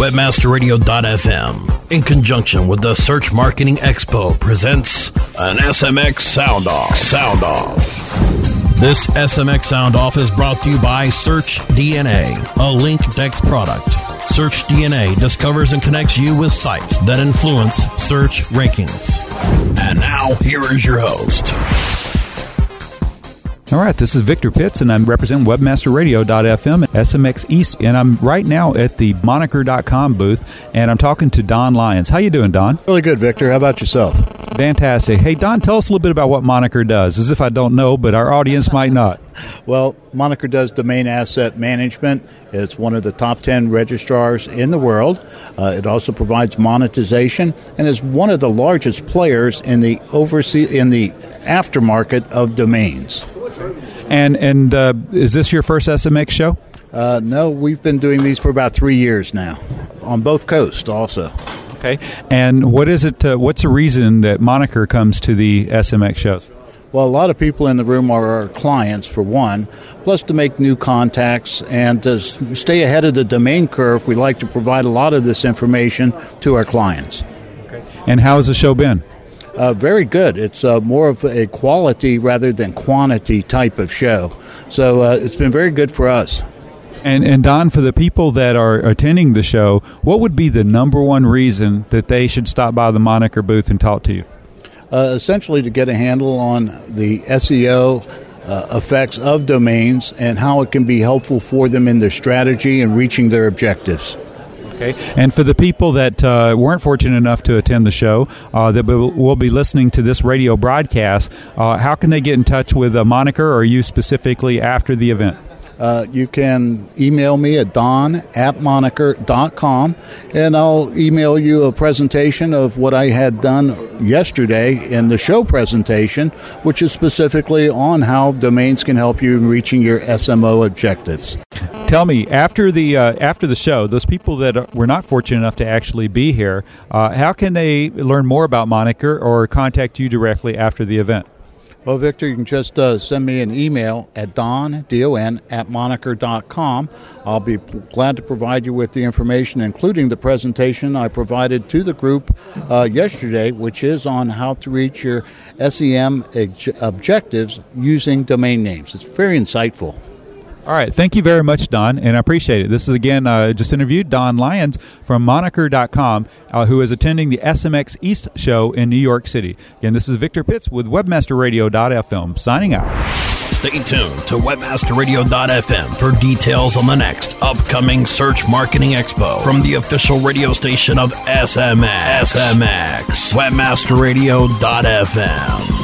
Webmasterradio.fm, in conjunction with the Search Marketing Expo, presents an SMX Sound Off. Sound Off. This SMX Sound Off is brought to you by Search DNA, a LinkDex product. Search DNA discovers and connects you with sites that influence search rankings. And now, here is your host. All right, this is Victor Pitts, and I'm representing WebmasterRadio.fm at SMX East, and I'm right now at the Moniker.com booth, and I'm talking to Don Lyons. How you doing, Don? Really good, Victor. How about yourself? Fantastic. Hey, Don, tell us a little bit about what Moniker does, as if I don't know, but our audience might not. Well, Moniker does domain asset management. It's one of the top 10 registrars in the world. Uh, it also provides monetization and is one of the largest players in the oversee in the aftermarket of domains. And and uh, is this your first SMX show? Uh, no, we've been doing these for about three years now, on both coasts also. Okay. And what is it? Uh, what's the reason that Moniker comes to the SMX shows? Well, a lot of people in the room are our clients, for one, plus to make new contacts and to stay ahead of the domain curve. We like to provide a lot of this information to our clients. Okay. And how has the show been? Uh, very good. It's uh, more of a quality rather than quantity type of show. So uh, it's been very good for us. And, and Don, for the people that are attending the show, what would be the number one reason that they should stop by the Moniker booth and talk to you? Uh, essentially, to get a handle on the SEO uh, effects of domains and how it can be helpful for them in their strategy and reaching their objectives. Okay. And for the people that uh, weren't fortunate enough to attend the show, uh, that will be listening to this radio broadcast, uh, how can they get in touch with a Moniker or you specifically after the event? Uh, you can email me at don at moniker.com and I'll email you a presentation of what I had done yesterday in the show presentation, which is specifically on how domains can help you in reaching your SMO objectives. Tell me after the uh, after the show, those people that were not fortunate enough to actually be here, uh, how can they learn more about Moniker or contact you directly after the event? Well, Victor, you can just uh, send me an email at don, D-O-N, at moniker.com. I'll be p- glad to provide you with the information, including the presentation I provided to the group uh, yesterday, which is on how to reach your SEM objectives using domain names. It's very insightful. All right. Thank you very much, Don, and I appreciate it. This is again uh, just interviewed Don Lyons from Moniker.com, uh, who is attending the SMX East show in New York City. Again, this is Victor Pitts with WebmasterRadio.fm signing out. Stay tuned to WebmasterRadio.fm for details on the next upcoming Search Marketing Expo from the official radio station of SMX. SMX. WebmasterRadio.fm.